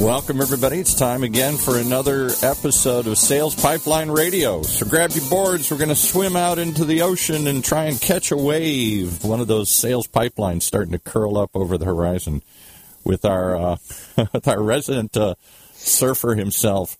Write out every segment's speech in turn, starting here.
Welcome, everybody. It's time again for another episode of Sales Pipeline Radio. So grab your boards. We're going to swim out into the ocean and try and catch a wave. One of those sales pipelines starting to curl up over the horizon with our uh, with our resident uh, surfer himself,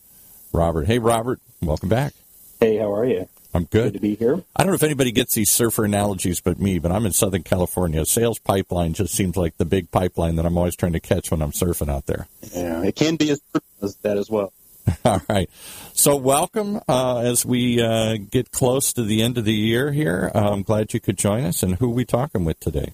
Robert. Hey, Robert. Welcome back. Hey, how are you? I'm good. Good to be here. I don't know if anybody gets these surfer analogies but me, but I'm in Southern California. Sales pipeline just seems like the big pipeline that I'm always trying to catch when I'm surfing out there. Yeah, it can be as, as that as well. All right. So, welcome uh, as we uh, get close to the end of the year here. Uh, I'm glad you could join us. And who are we talking with today?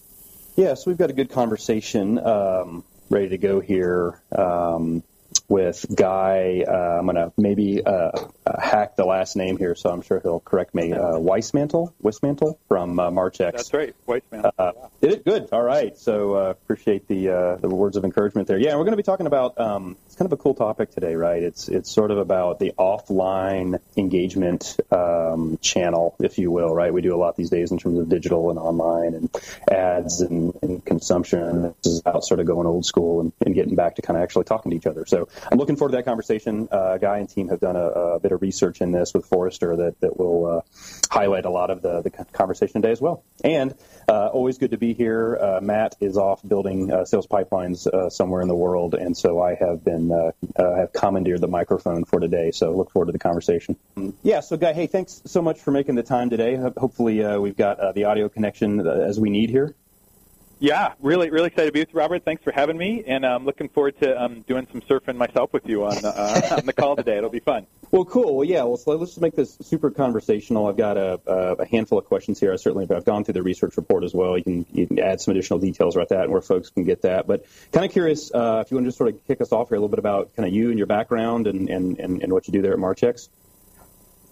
Yeah, so we've got a good conversation um, ready to go here. Um, with Guy. Uh, I'm going to maybe uh, uh, hack the last name here, so I'm sure he'll correct me. Uh, Weissmantel, Weissmantel from uh, Marchex. That's right, Weissmantel. Uh, did it good. All right. So uh, appreciate the uh, the words of encouragement there. Yeah, we're going to be talking about. Um, it's kind of a cool topic today, right? It's it's sort of about the offline engagement um, channel, if you will, right? We do a lot these days in terms of digital and online and ads and, and consumption. This is about sort of going old school and, and getting back to kind of actually talking to each other. So I'm looking forward to that conversation. Uh, Guy and team have done a, a, bit of research in this with Forrester that, that will uh, highlight a lot of the, the conversation today as well. And uh, always good to be here. Uh, Matt is off building uh, sales pipelines uh, somewhere in the world, and so I have been have commandeered the microphone for today. So look forward to the conversation. Yeah. So Guy, hey, thanks so much for making the time today. Hopefully we've got the audio connection as we need here. Yeah, really, really excited to be with you, Robert. Thanks for having me, and I'm um, looking forward to um, doing some surfing myself with you on, uh, on the call today. It'll be fun. Well, cool. Well, yeah. Well, so let's just make this super conversational. I've got a, a handful of questions here. I certainly, I've gone through the research report as well. You can, you can add some additional details about that and where folks can get that. But kind of curious uh, if you want to just sort of kick us off here a little bit about kind of you and your background and, and, and, and what you do there at Marchex.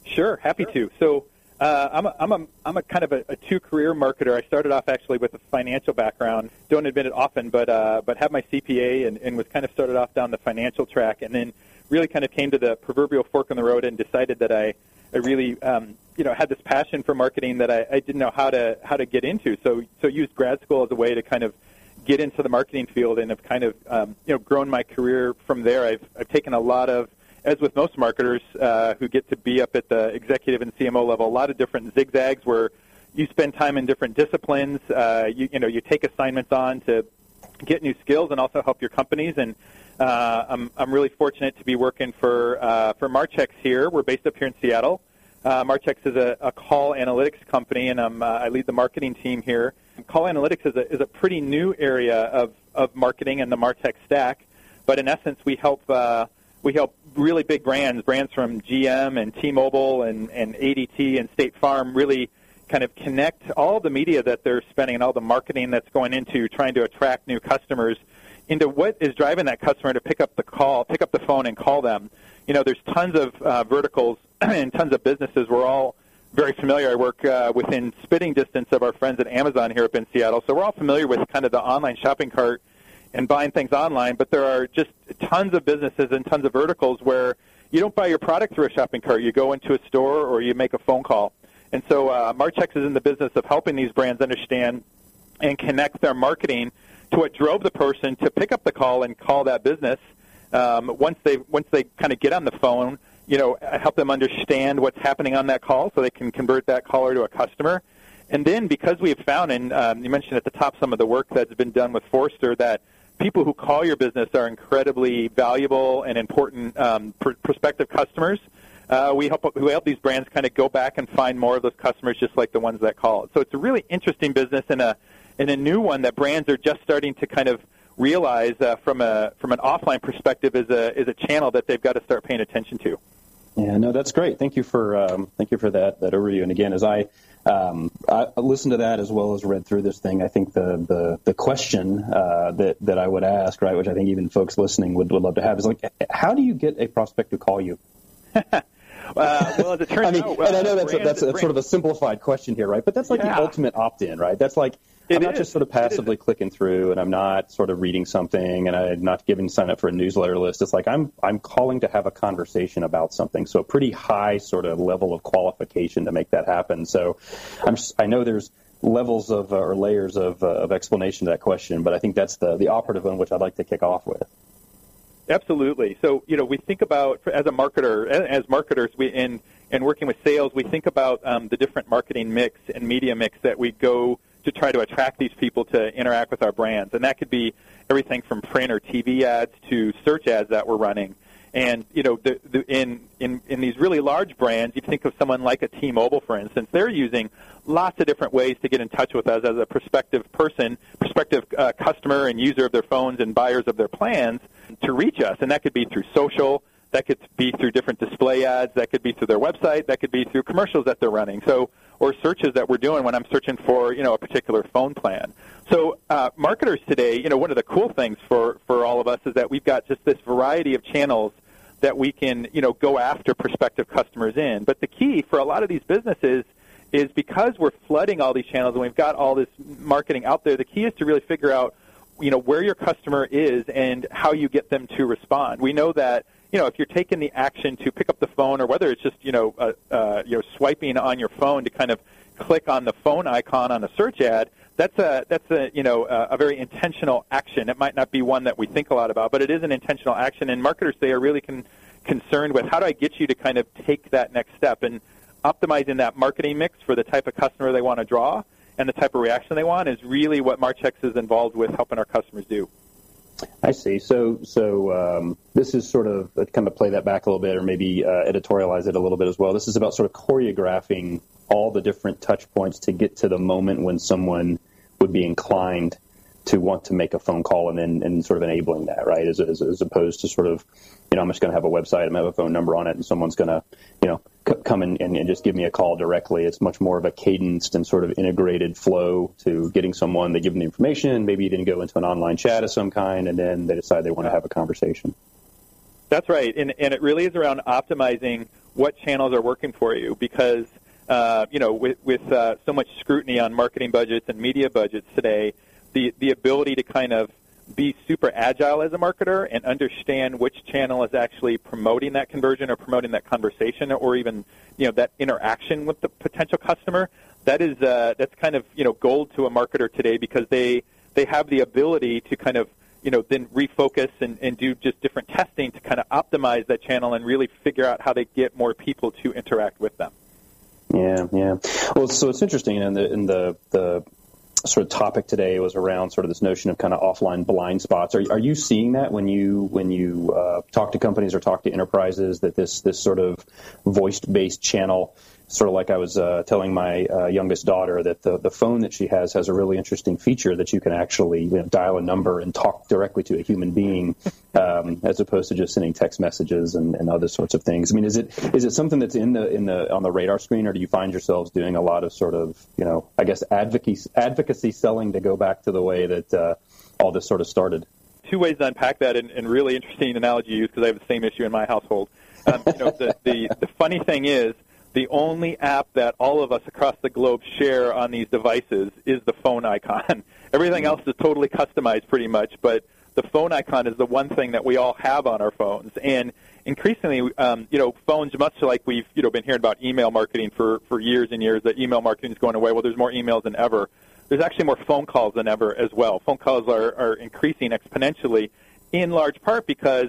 Sure, happy to. So uh, I'm, a, I'm, a, I'm a kind of a, a two-career marketer. I started off actually with a financial background. Don't admit it often, but uh, but have my CPA and, and was kind of started off down the financial track, and then really kind of came to the proverbial fork in the road and decided that I I really um, you know had this passion for marketing that I, I didn't know how to how to get into. So so used grad school as a way to kind of get into the marketing field and have kind of um, you know grown my career from there. I've I've taken a lot of as with most marketers uh, who get to be up at the executive and CMO level, a lot of different zigzags where you spend time in different disciplines. Uh, you, you know, you take assignments on to get new skills and also help your companies. And uh, I'm, I'm really fortunate to be working for uh, for Marchex here. We're based up here in Seattle. Uh, Marchex is a, a call analytics company, and I'm, uh, I lead the marketing team here. Call analytics is a, is a pretty new area of, of marketing and the Martech stack, but in essence, we help uh, we help really big brands, brands from GM and T-Mobile and, and ADT and State Farm really kind of connect all the media that they're spending and all the marketing that's going into trying to attract new customers into what is driving that customer to pick up the call, pick up the phone and call them. You know, there's tons of uh, verticals and tons of businesses. We're all very familiar. I work uh, within spitting distance of our friends at Amazon here up in Seattle, so we're all familiar with kind of the online shopping cart – and buying things online, but there are just tons of businesses and tons of verticals where you don't buy your product through a shopping cart. You go into a store or you make a phone call. And so uh, is in the business of helping these brands understand and connect their marketing to what drove the person to pick up the call and call that business. Um, once they once they kind of get on the phone, you know, help them understand what's happening on that call so they can convert that caller to a customer. And then because we have found, and um, you mentioned at the top some of the work that's been done with Forrester, that people who call your business are incredibly valuable and important um, pr- prospective customers. Uh, we help we help these brands kind of go back and find more of those customers, just like the ones that call. So it's a really interesting business and a and a new one that brands are just starting to kind of realize uh, from a from an offline perspective is a is a channel that they've got to start paying attention to. Yeah, no, that's great. Thank you for um, thank you for that that overview. And again, as I um, I listened to that as well as read through this thing. I think the the, the question uh, that that I would ask, right, which I think even folks listening would, would love to have, is like, how do you get a prospect to call you? Uh, well, as it turns I mean, out, and I know that's a, that's a, sort of a simplified question here, right? But that's like yeah. the ultimate opt-in, right? That's like it I'm not is. just sort of passively clicking through, and I'm not sort of reading something, and I'm not giving sign up for a newsletter list. It's like I'm I'm calling to have a conversation about something. So a pretty high sort of level of qualification to make that happen. So I'm I know there's levels of uh, or layers of, uh, of explanation to that question, but I think that's the the operative one which I'd like to kick off with. Absolutely. So, you know, we think about as a marketer, as marketers, we in and working with sales, we think about um, the different marketing mix and media mix that we go to try to attract these people to interact with our brands, and that could be everything from print or TV ads to search ads that we're running. And you know, the, the, in in in these really large brands, you think of someone like a T-Mobile, for instance. They're using lots of different ways to get in touch with us as a prospective person, prospective uh, customer, and user of their phones and buyers of their plans to reach us. And that could be through social, that could be through different display ads, that could be through their website, that could be through commercials that they're running. So or searches that we're doing when I'm searching for you know a particular phone plan. So uh, marketers today, you know, one of the cool things for for all of us is that we've got just this variety of channels that we can, you know, go after prospective customers in. But the key for a lot of these businesses is because we're flooding all these channels and we've got all this marketing out there, the key is to really figure out, you know, where your customer is and how you get them to respond. We know that, you know, if you're taking the action to pick up the phone or whether it's just, you know, uh, uh, you know, swiping on your phone to kind of click on the phone icon on a search ad, that's a that's a you know a, a very intentional action. It might not be one that we think a lot about, but it is an intentional action. And marketers they are really con- concerned with how do I get you to kind of take that next step and optimizing that marketing mix for the type of customer they want to draw and the type of reaction they want is really what Marchex is involved with helping our customers do. I see. So, so um, this is sort of uh, kind of play that back a little bit, or maybe uh, editorialize it a little bit as well. This is about sort of choreographing all the different touch points to get to the moment when someone would be inclined to want to make a phone call and then and sort of enabling that, right? As, as, as opposed to sort of, you know, I'm just going to have a website, I'm going to have a phone number on it, and someone's going to, you know, c- come and, and, just give me a call directly. It's much more of a cadenced and sort of integrated flow to getting someone, they give them the information, maybe even go into an online chat of some kind, and then they decide they want to have a conversation. That's right, and, and it really is around optimizing what channels are working for you because – uh, you know, with, with uh, so much scrutiny on marketing budgets and media budgets today, the, the ability to kind of be super agile as a marketer and understand which channel is actually promoting that conversion or promoting that conversation or even you know that interaction with the potential customer that is uh, that's kind of you know gold to a marketer today because they they have the ability to kind of you know then refocus and, and do just different testing to kind of optimize that channel and really figure out how to get more people to interact with them. Yeah, yeah. Well, so it's interesting in the in the the sort of topic today was around sort of this notion of kind of offline blind spots. Are, are you seeing that when you when you uh, talk to companies or talk to enterprises that this this sort of voice based channel sort of like I was uh, telling my uh, youngest daughter that the, the phone that she has has a really interesting feature that you can actually you know, dial a number and talk directly to a human being um, as opposed to just sending text messages and, and other sorts of things. I mean, is it is it something that's in the in the on the radar screen, or do you find yourselves doing a lot of sort of you know I guess advocacy advocacy selling to go back to the way that uh, all this sort of started? Two ways to unpack that, and, and really interesting analogy you use because I have the same issue in my household. Um, you know, the, the the funny thing is the only app that all of us across the globe share on these devices is the phone icon. Everything else is totally customized pretty much, but the phone icon is the one thing that we all have on our phones. And increasingly, um, you know, phones, much like we've you know been hearing about email marketing for for years and years, that email marketing is going away. Well, there's more emails than ever. There's actually more phone calls than ever as well. Phone calls are, are increasing exponentially, in large part because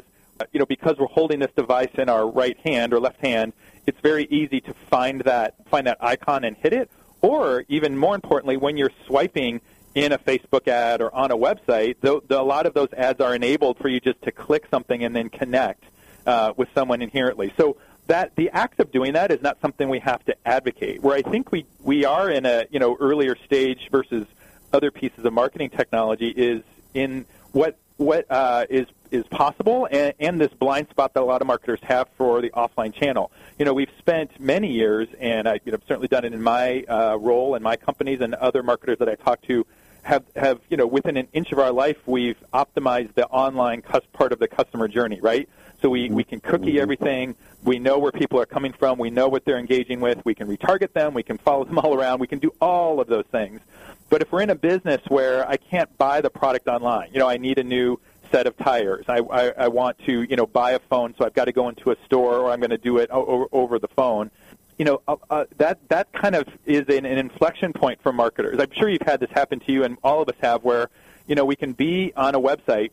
you know because we're holding this device in our right hand or left hand it's very easy to find that find that icon and hit it. Or even more importantly, when you're swiping in a Facebook ad or on a website, the, the, a lot of those ads are enabled for you just to click something and then connect uh, with someone inherently. So that the act of doing that is not something we have to advocate. Where I think we we are in a you know earlier stage versus other pieces of marketing technology is in what what uh, is is possible and, and this blind spot that a lot of marketers have for the offline channel. You know, we've spent many years, and I, you know, I've certainly done it in my uh, role in my companies and other marketers that I talk to have, have, you know, within an inch of our life, we've optimized the online part of the customer journey, right? So we, we can cookie mm-hmm. everything. We know where people are coming from. We know what they're engaging with. We can retarget them. We can follow them all around. We can do all of those things. But if we're in a business where I can't buy the product online, you know, I need a new set of tires. I, I, I want to, you know, buy a phone, so I've got to go into a store, or I'm going to do it o- over the phone. You know, uh, uh, that that kind of is an, an inflection point for marketers. I'm sure you've had this happen to you, and all of us have, where you know we can be on a website,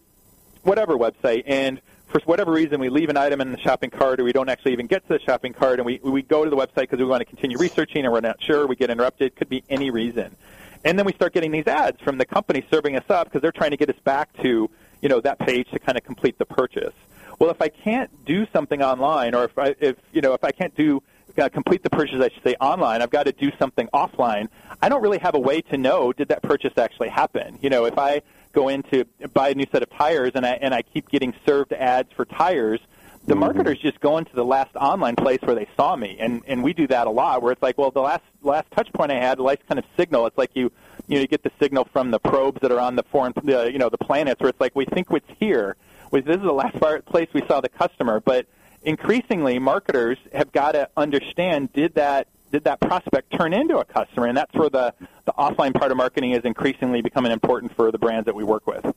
whatever website, and for whatever reason we leave an item in the shopping cart or we don't actually even get to the shopping cart and we, we go to the website because we want to continue researching and we're not sure, we get interrupted, could be any reason. And then we start getting these ads from the company serving us up because they're trying to get us back to, you know, that page to kind of complete the purchase. Well, if I can't do something online or if I, if, you know, if I can't do uh, complete the purchase, I should say, online. I've got to do something offline. I don't really have a way to know did that purchase actually happen. You know, if I go in to buy a new set of tires and I and I keep getting served ads for tires, the mm-hmm. marketers just go into the last online place where they saw me, and and we do that a lot. Where it's like, well, the last last touch point I had, the last kind of signal. It's like you you know you get the signal from the probes that are on the foreign you know the planets, where it's like we think it's here. This is the last place we saw the customer, but increasingly marketers have got to understand did that did that prospect turn into a customer? And that's where the, the offline part of marketing is increasingly becoming important for the brands that we work with.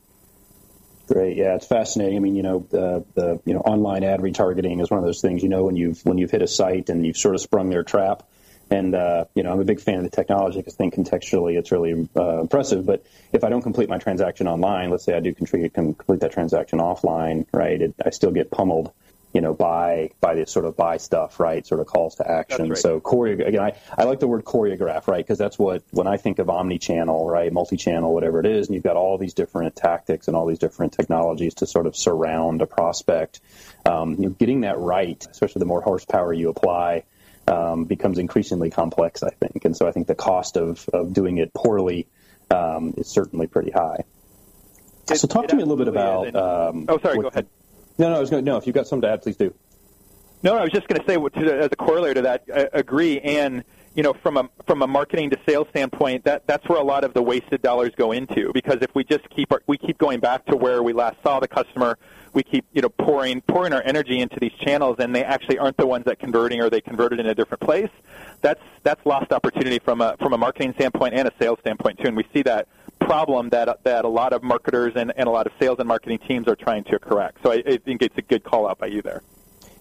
Great, yeah, it's fascinating. I mean, you know, the the you know online ad retargeting is one of those things. You know, when you've when you've hit a site and you've sort of sprung their trap, and uh, you know, I'm a big fan of the technology because I think contextually it's really uh, impressive. But if I don't complete my transaction online, let's say I do complete, complete that transaction offline, right? It, I still get pummeled you know, by buy this sort of buy stuff, right? Sort of calls to action. Right. So choreo again, I, I like the word choreograph, right? Because that's what when I think of omni-channel, right, multi-channel, whatever it is, and you've got all these different tactics and all these different technologies to sort of surround a prospect. Um, you know, getting that right, especially the more horsepower you apply, um, becomes increasingly complex, I think. And so I think the cost of of doing it poorly um, is certainly pretty high. It, so talk to me a little bit about. Um, oh, sorry. Go ahead. No, no, I was going. No, if you've got something to add, please do. No, I was just going to say, as a corollary to that, I agree. And you know, from a from a marketing to sales standpoint, that that's where a lot of the wasted dollars go into. Because if we just keep our, we keep going back to where we last saw the customer, we keep you know pouring pouring our energy into these channels, and they actually aren't the ones that converting, or they converted in a different place. That's that's lost opportunity from a from a marketing standpoint and a sales standpoint too. And we see that problem that that a lot of marketers and, and a lot of sales and marketing teams are trying to correct. So I, I think it's a good call out by you there.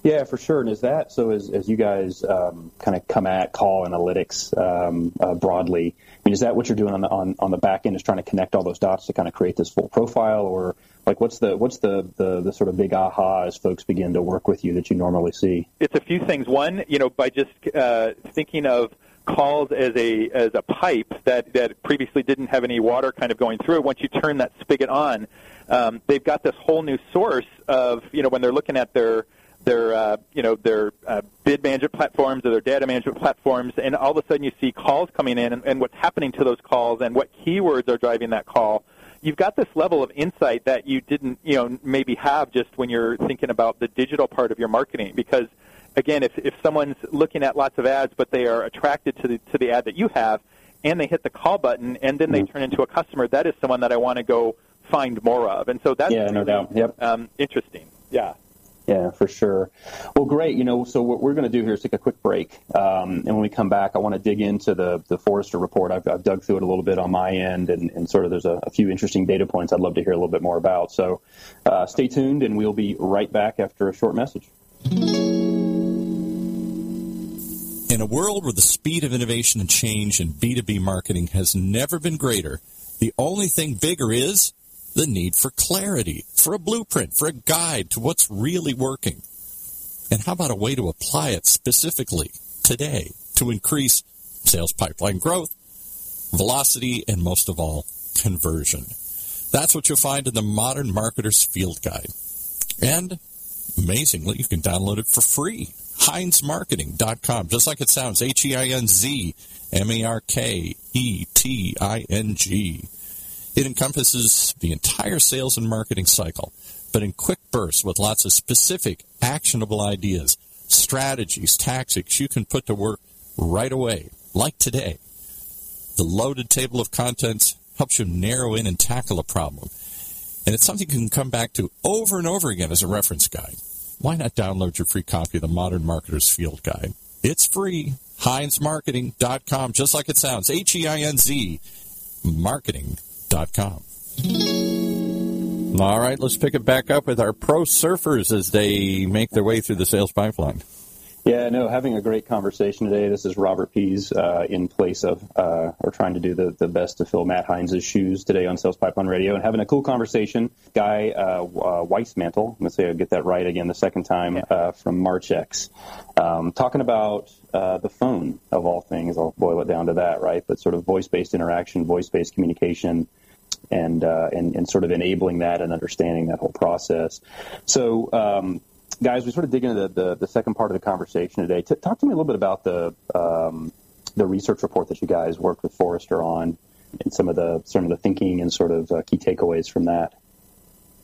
Yeah, for sure. And is that so? As, as you guys um, kind of come at call analytics um, uh, broadly, I mean, is that what you're doing on the on, on the back end? Is trying to connect all those dots to kind of create this full profile, or like what's the what's the, the the sort of big aha as folks begin to work with you that you normally see? It's a few things. One, you know, by just uh, thinking of calls as a as a pipe that that previously didn't have any water kind of going through it. Once you turn that spigot on, um, they've got this whole new source of you know when they're looking at their their uh, you know their uh, bid management platforms or their data management platforms, and all of a sudden you see calls coming in and, and what's happening to those calls and what keywords are driving that call. You've got this level of insight that you didn't you know maybe have just when you're thinking about the digital part of your marketing because again, if, if someone's looking at lots of ads, but they are attracted to the, to the ad that you have, and they hit the call button, and then they mm-hmm. turn into a customer, that is someone that I want to go find more of. And so that's yeah, no doubt. Yep. Um, interesting. Yeah. Yeah, for sure. Well, great. You know, so what we're going to do here is take a quick break, um, and when we come back, I want to dig into the the Forrester report. I've, I've dug through it a little bit on my end, and, and sort of there's a, a, few interesting data points I'd love to hear a little bit more about. So, uh, stay tuned, and we'll be right back after a short message. In a world where the speed of innovation and change in B2B marketing has never been greater, the only thing bigger is the need for clarity, for a blueprint, for a guide to what's really working. And how about a way to apply it specifically today to increase sales pipeline growth, velocity, and most of all, conversion? That's what you'll find in the Modern Marketer's Field Guide. And amazingly, you can download it for free HeinzMarketing.com, just like it sounds, H E I N Z M A R K E T I N G. It encompasses the entire sales and marketing cycle, but in quick bursts with lots of specific, actionable ideas, strategies, tactics you can put to work right away, like today. The loaded table of contents helps you narrow in and tackle a problem. And it's something you can come back to over and over again as a reference guide why not download your free copy of the Modern Marketer's Field Guide? It's free. HeinzMarketing.com, just like it sounds. H E I N Z marketing.com. All right, let's pick it back up with our pro surfers as they make their way through the sales pipeline. Yeah, no, having a great conversation today. This is Robert Pease uh, in place of, uh, or trying to do the, the best to fill Matt Heinz's shoes today on Sales Pipeline Radio and having a cool conversation. Guy uh, uh, Weissmantel, I'm going to say I get that right again the second time, uh, from Marchex, um, talking about uh, the phone of all things. I'll boil it down to that, right? But sort of voice-based interaction, voice-based communication, and, uh, and, and sort of enabling that and understanding that whole process. So, um, guys, we sort of dig into the, the, the, second part of the conversation today. T- talk to me a little bit about the um, the research report that you guys worked with Forrester on, and some of the some of the thinking and sort of uh, key takeaways from that.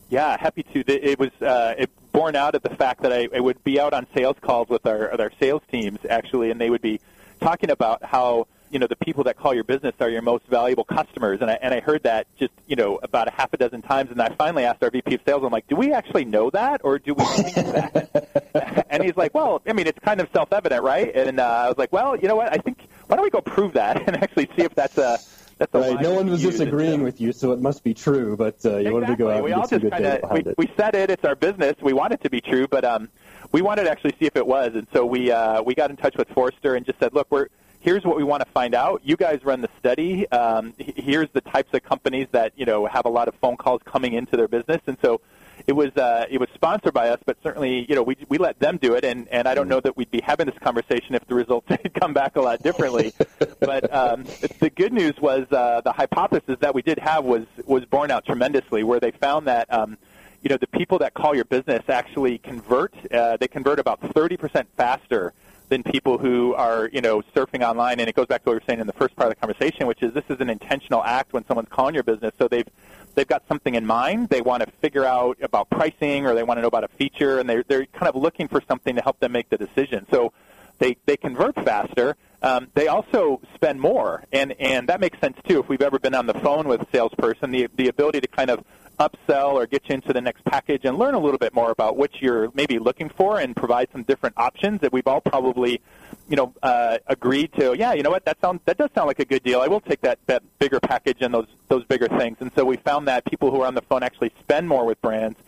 Yeah, happy to. It was uh, it born out of the fact that I, I would be out on sales calls with our with our sales teams actually, and they would be talking about how you know the people that call your business are your most valuable customers and I and I heard that just you know about a half a dozen times and I finally asked our VP of sales I'm like do we actually know that or do we think that and he's like well I mean it's kind of self-evident right and uh, I was like well you know what I think why don't we go prove that and actually see if that's a that's right. No one was disagreeing with you, so it must be true. But uh, you exactly. wanted to go out we and all get just kinda, we, it. we said it. It's our business. We want it to be true, but um, we wanted to actually see if it was, and so we uh, we got in touch with Forrester and just said, look, we're here's what we want to find out. You guys run the study. Um, here's the types of companies that you know have a lot of phone calls coming into their business, and so it was uh, it was sponsored by us, but certainly you know we we let them do it, and and I don't know that we'd be having this conversation if the results had come back a lot differently. but um, the good news was uh, the hypothesis that we did have was was borne out tremendously, where they found that. Um, you know, the people that call your business actually convert. Uh, they convert about 30% faster than people who are, you know, surfing online. And it goes back to what we were saying in the first part of the conversation, which is this is an intentional act when someone's calling your business. So they've they've got something in mind. They want to figure out about pricing, or they want to know about a feature, and they're they're kind of looking for something to help them make the decision. So they they convert faster. Um, they also spend more, and and that makes sense too. If we've ever been on the phone with a salesperson, the the ability to kind of upsell or get you into the next package and learn a little bit more about what you're maybe looking for and provide some different options that we've all probably you know uh, agreed to yeah you know what? That sounds that does sound like a good deal. I will take that that bigger package and those those bigger things. And so we found that people who are on the phone actually spend more with brands.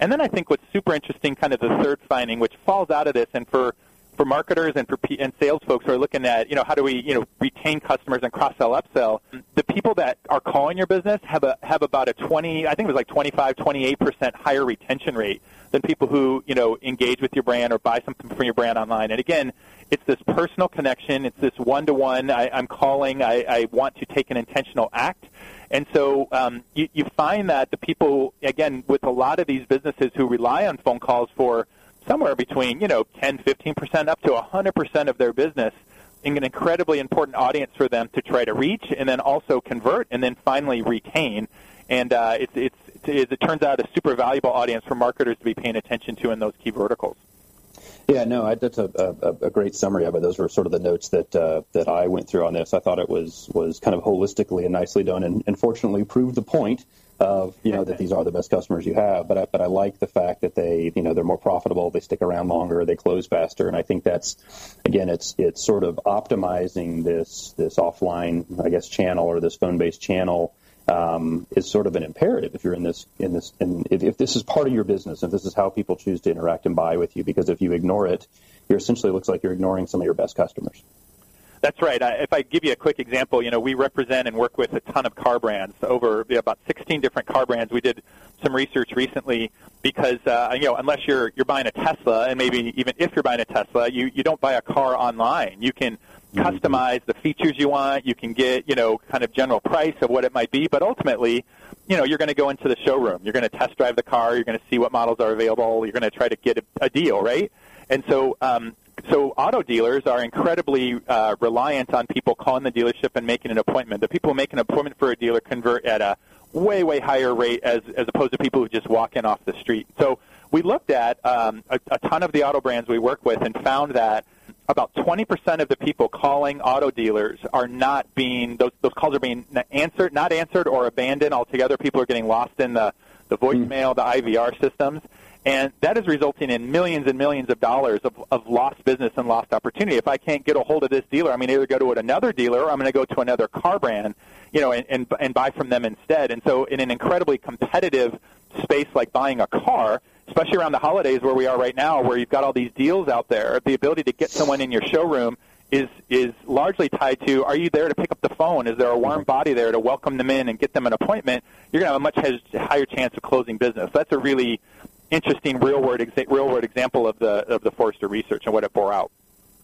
And then I think what's super interesting kind of the third finding which falls out of this and for for marketers and for P- and sales folks who are looking at, you know, how do we, you know, retain customers and cross sell upsell, the people that are calling your business have a have about a 20, I think it was like 25, 28% higher retention rate than people who, you know, engage with your brand or buy something from your brand online. And again, it's this personal connection. It's this one-to-one. I, I'm calling. I, I want to take an intentional act. And so um, you, you find that the people, again, with a lot of these businesses who rely on phone calls for somewhere between you know 10, 15 percent up to 100 percent of their business in an incredibly important audience for them to try to reach and then also convert and then finally retain. And uh, it's, it's, it turns out a super valuable audience for marketers to be paying attention to in those key verticals. Yeah, no, I, that's a, a, a, great summary of it. Those were sort of the notes that uh, that I went through on this. I thought it was was kind of holistically and nicely done, and, and fortunately proved the point of you know that these are the best customers you have. But I, but I like the fact that they you know they're more profitable, they stick around longer, they close faster, and I think that's again it's it's sort of optimizing this this offline I guess channel or this phone based channel. Um, is sort of an imperative if you're in this in this and if, if this is part of your business if this is how people choose to interact and buy with you because if you ignore it you're essentially looks like you're ignoring some of your best customers that's right. if I give you a quick example, you know, we represent and work with a ton of car brands, over you know, about 16 different car brands. We did some research recently because uh, you know, unless you're you're buying a Tesla, and maybe even if you're buying a Tesla, you you don't buy a car online. You can. Customize the features you want. You can get you know kind of general price of what it might be, but ultimately, you know, you're going to go into the showroom. You're going to test drive the car. You're going to see what models are available. You're going to try to get a, a deal, right? And so um, so auto dealers are incredibly uh, reliant on people calling the dealership and making an appointment. The people who make an appointment for a dealer convert at a way, way higher rate as, as opposed to people who just walk in off the street. So we looked at um, a, a ton of the auto brands we work with and found that about 20% of the people calling auto dealers are not being, those, those calls are being answered, not answered or abandoned altogether. People are getting lost in the, the voicemail, the IVR systems. And that is resulting in millions and millions of dollars of, of lost business and lost opportunity. If I can't get a hold of this dealer, I'm going to either go to another dealer or I'm going to go to another car brand, you know, and, and, and buy from them instead. And so in an incredibly competitive space like buying a car, especially around the holidays where we are right now, where you've got all these deals out there, the ability to get someone in your showroom is is largely tied to are you there to pick up the phone? Is there a warm body there to welcome them in and get them an appointment? You're going to have a much higher chance of closing business. That's a really interesting real world exa- real world example of the of the Forrester research and what it bore out.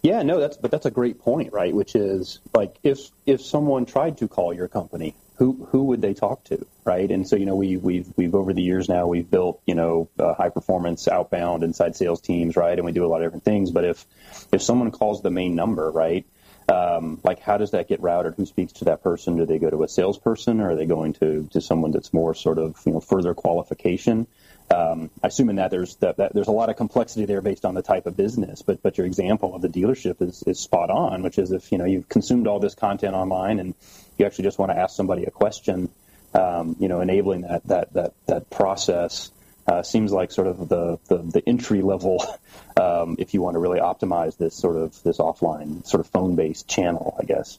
Yeah, no, that's but that's a great point, right? Which is like if if someone tried to call your company, who who would they talk to, right? And so you know we we've we've over the years now we've built you know uh, high performance outbound inside sales teams, right? And we do a lot of different things. But if if someone calls the main number, right? Um, like how does that get routed? Who speaks to that person? Do they go to a salesperson, or are they going to to someone that's more sort of you know further qualification? Um, I assume in that there's that, that, there's a lot of complexity there based on the type of business, but but your example of the dealership is, is spot on, which is if you know you've consumed all this content online and you actually just want to ask somebody a question, um, you know, enabling that that that that process uh, seems like sort of the the, the entry level um, if you want to really optimize this sort of this offline sort of phone based channel, I guess.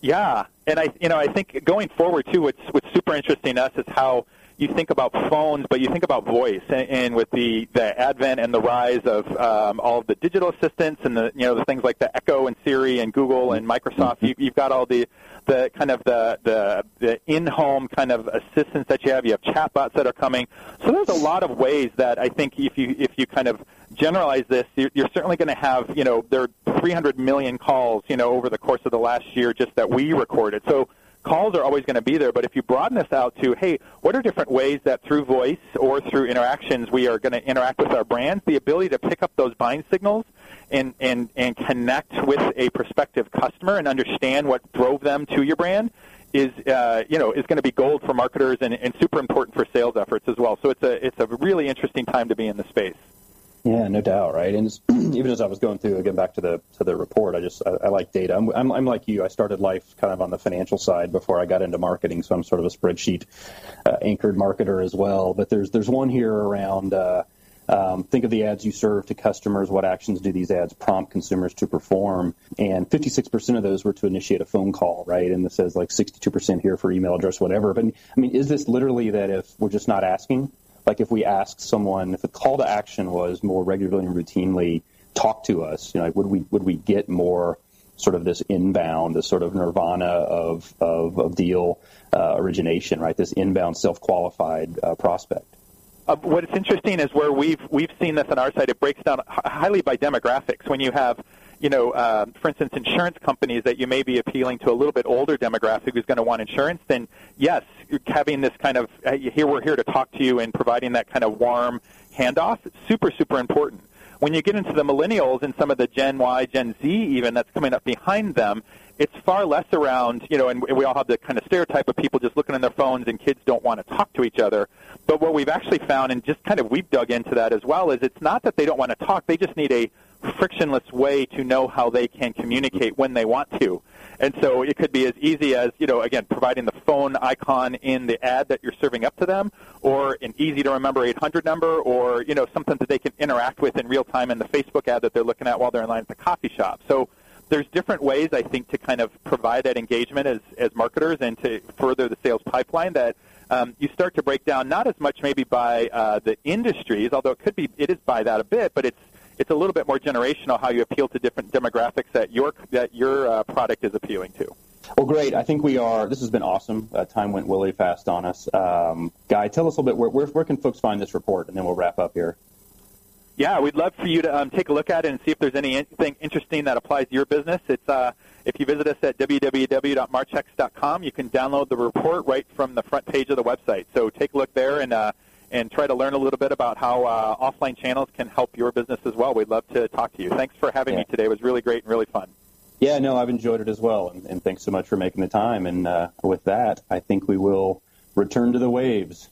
Yeah, and I you know I think going forward too, what's what's super interesting to us is how you think about phones, but you think about voice, and, and with the, the advent and the rise of um, all of the digital assistants and the you know the things like the Echo and Siri and Google and Microsoft, mm-hmm. you, you've got all the the kind of the the, the in-home kind of assistants that you have. You have chatbots that are coming. So there's a lot of ways that I think if you if you kind of generalize this, you're, you're certainly going to have you know there are 300 million calls you know over the course of the last year just that we recorded. So calls are always going to be there, but if you broaden this out to, hey, what are different ways that through voice or through interactions we are going to interact with our brands, the ability to pick up those buying signals and, and, and connect with a prospective customer and understand what drove them to your brand is uh, you know is going to be gold for marketers and, and super important for sales efforts as well. So it's a it's a really interesting time to be in the space. Yeah, no doubt, right? And even as I was going through again back to the to the report, I just I, I like data. I'm, I'm, I'm like you. I started life kind of on the financial side before I got into marketing, so I'm sort of a spreadsheet uh, anchored marketer as well. But there's there's one here around. Uh, um, think of the ads you serve to customers. What actions do these ads prompt consumers to perform? And 56% of those were to initiate a phone call, right? And this says like 62% here for email address, whatever. But I mean, is this literally that if we're just not asking? Like if we asked someone if the call to action was more regularly and routinely talk to us, you know, like would we would we get more sort of this inbound, this sort of nirvana of of, of deal uh, origination, right? This inbound self qualified uh, prospect. Uh, what's interesting is where we've we've seen this on our side. It breaks down highly by demographics. When you have you know, uh, for instance, insurance companies that you may be appealing to a little bit older demographic who's going to want insurance, then yes, having this kind of uh, here we're here to talk to you and providing that kind of warm handoff, super super important. When you get into the millennials and some of the Gen Y, Gen Z even that's coming up behind them, it's far less around, you know, and we all have the kind of stereotype of people just looking on their phones and kids don't want to talk to each other. But what we've actually found, and just kind of we've dug into that as well, is it's not that they don't want to talk, they just need a frictionless way to know how they can communicate when they want to. And so it could be as easy as, you know, again, providing the phone icon in the ad that you're serving up to them, or an easy to remember 800 number, or, you know, something that they can interact with in real time in the Facebook ad that they're looking at while they're in line at the coffee shop. So there's different ways, I think, to kind of provide that engagement as, as marketers and to further the sales pipeline that um, you start to break down not as much maybe by uh, the industries, although it could be, it is by that a bit, but it's it's a little bit more generational how you appeal to different demographics that your that your uh, product is appealing to. Well, great. I think we are. This has been awesome. Uh, time went really fast on us. Um, Guy, tell us a little bit where, where, where can folks find this report, and then we'll wrap up here. Yeah, we'd love for you to um, take a look at it and see if there's anything interesting that applies to your business. It's uh, if you visit us at www.marchex.com, you can download the report right from the front page of the website. So take a look there and uh, and try to learn a little bit about how uh, offline channels can help your business as well. We'd love to talk to you. Thanks for having yeah. me today. It was really great and really fun. Yeah, no, I've enjoyed it as well, and, and thanks so much for making the time. And uh, with that, I think we will return to the waves.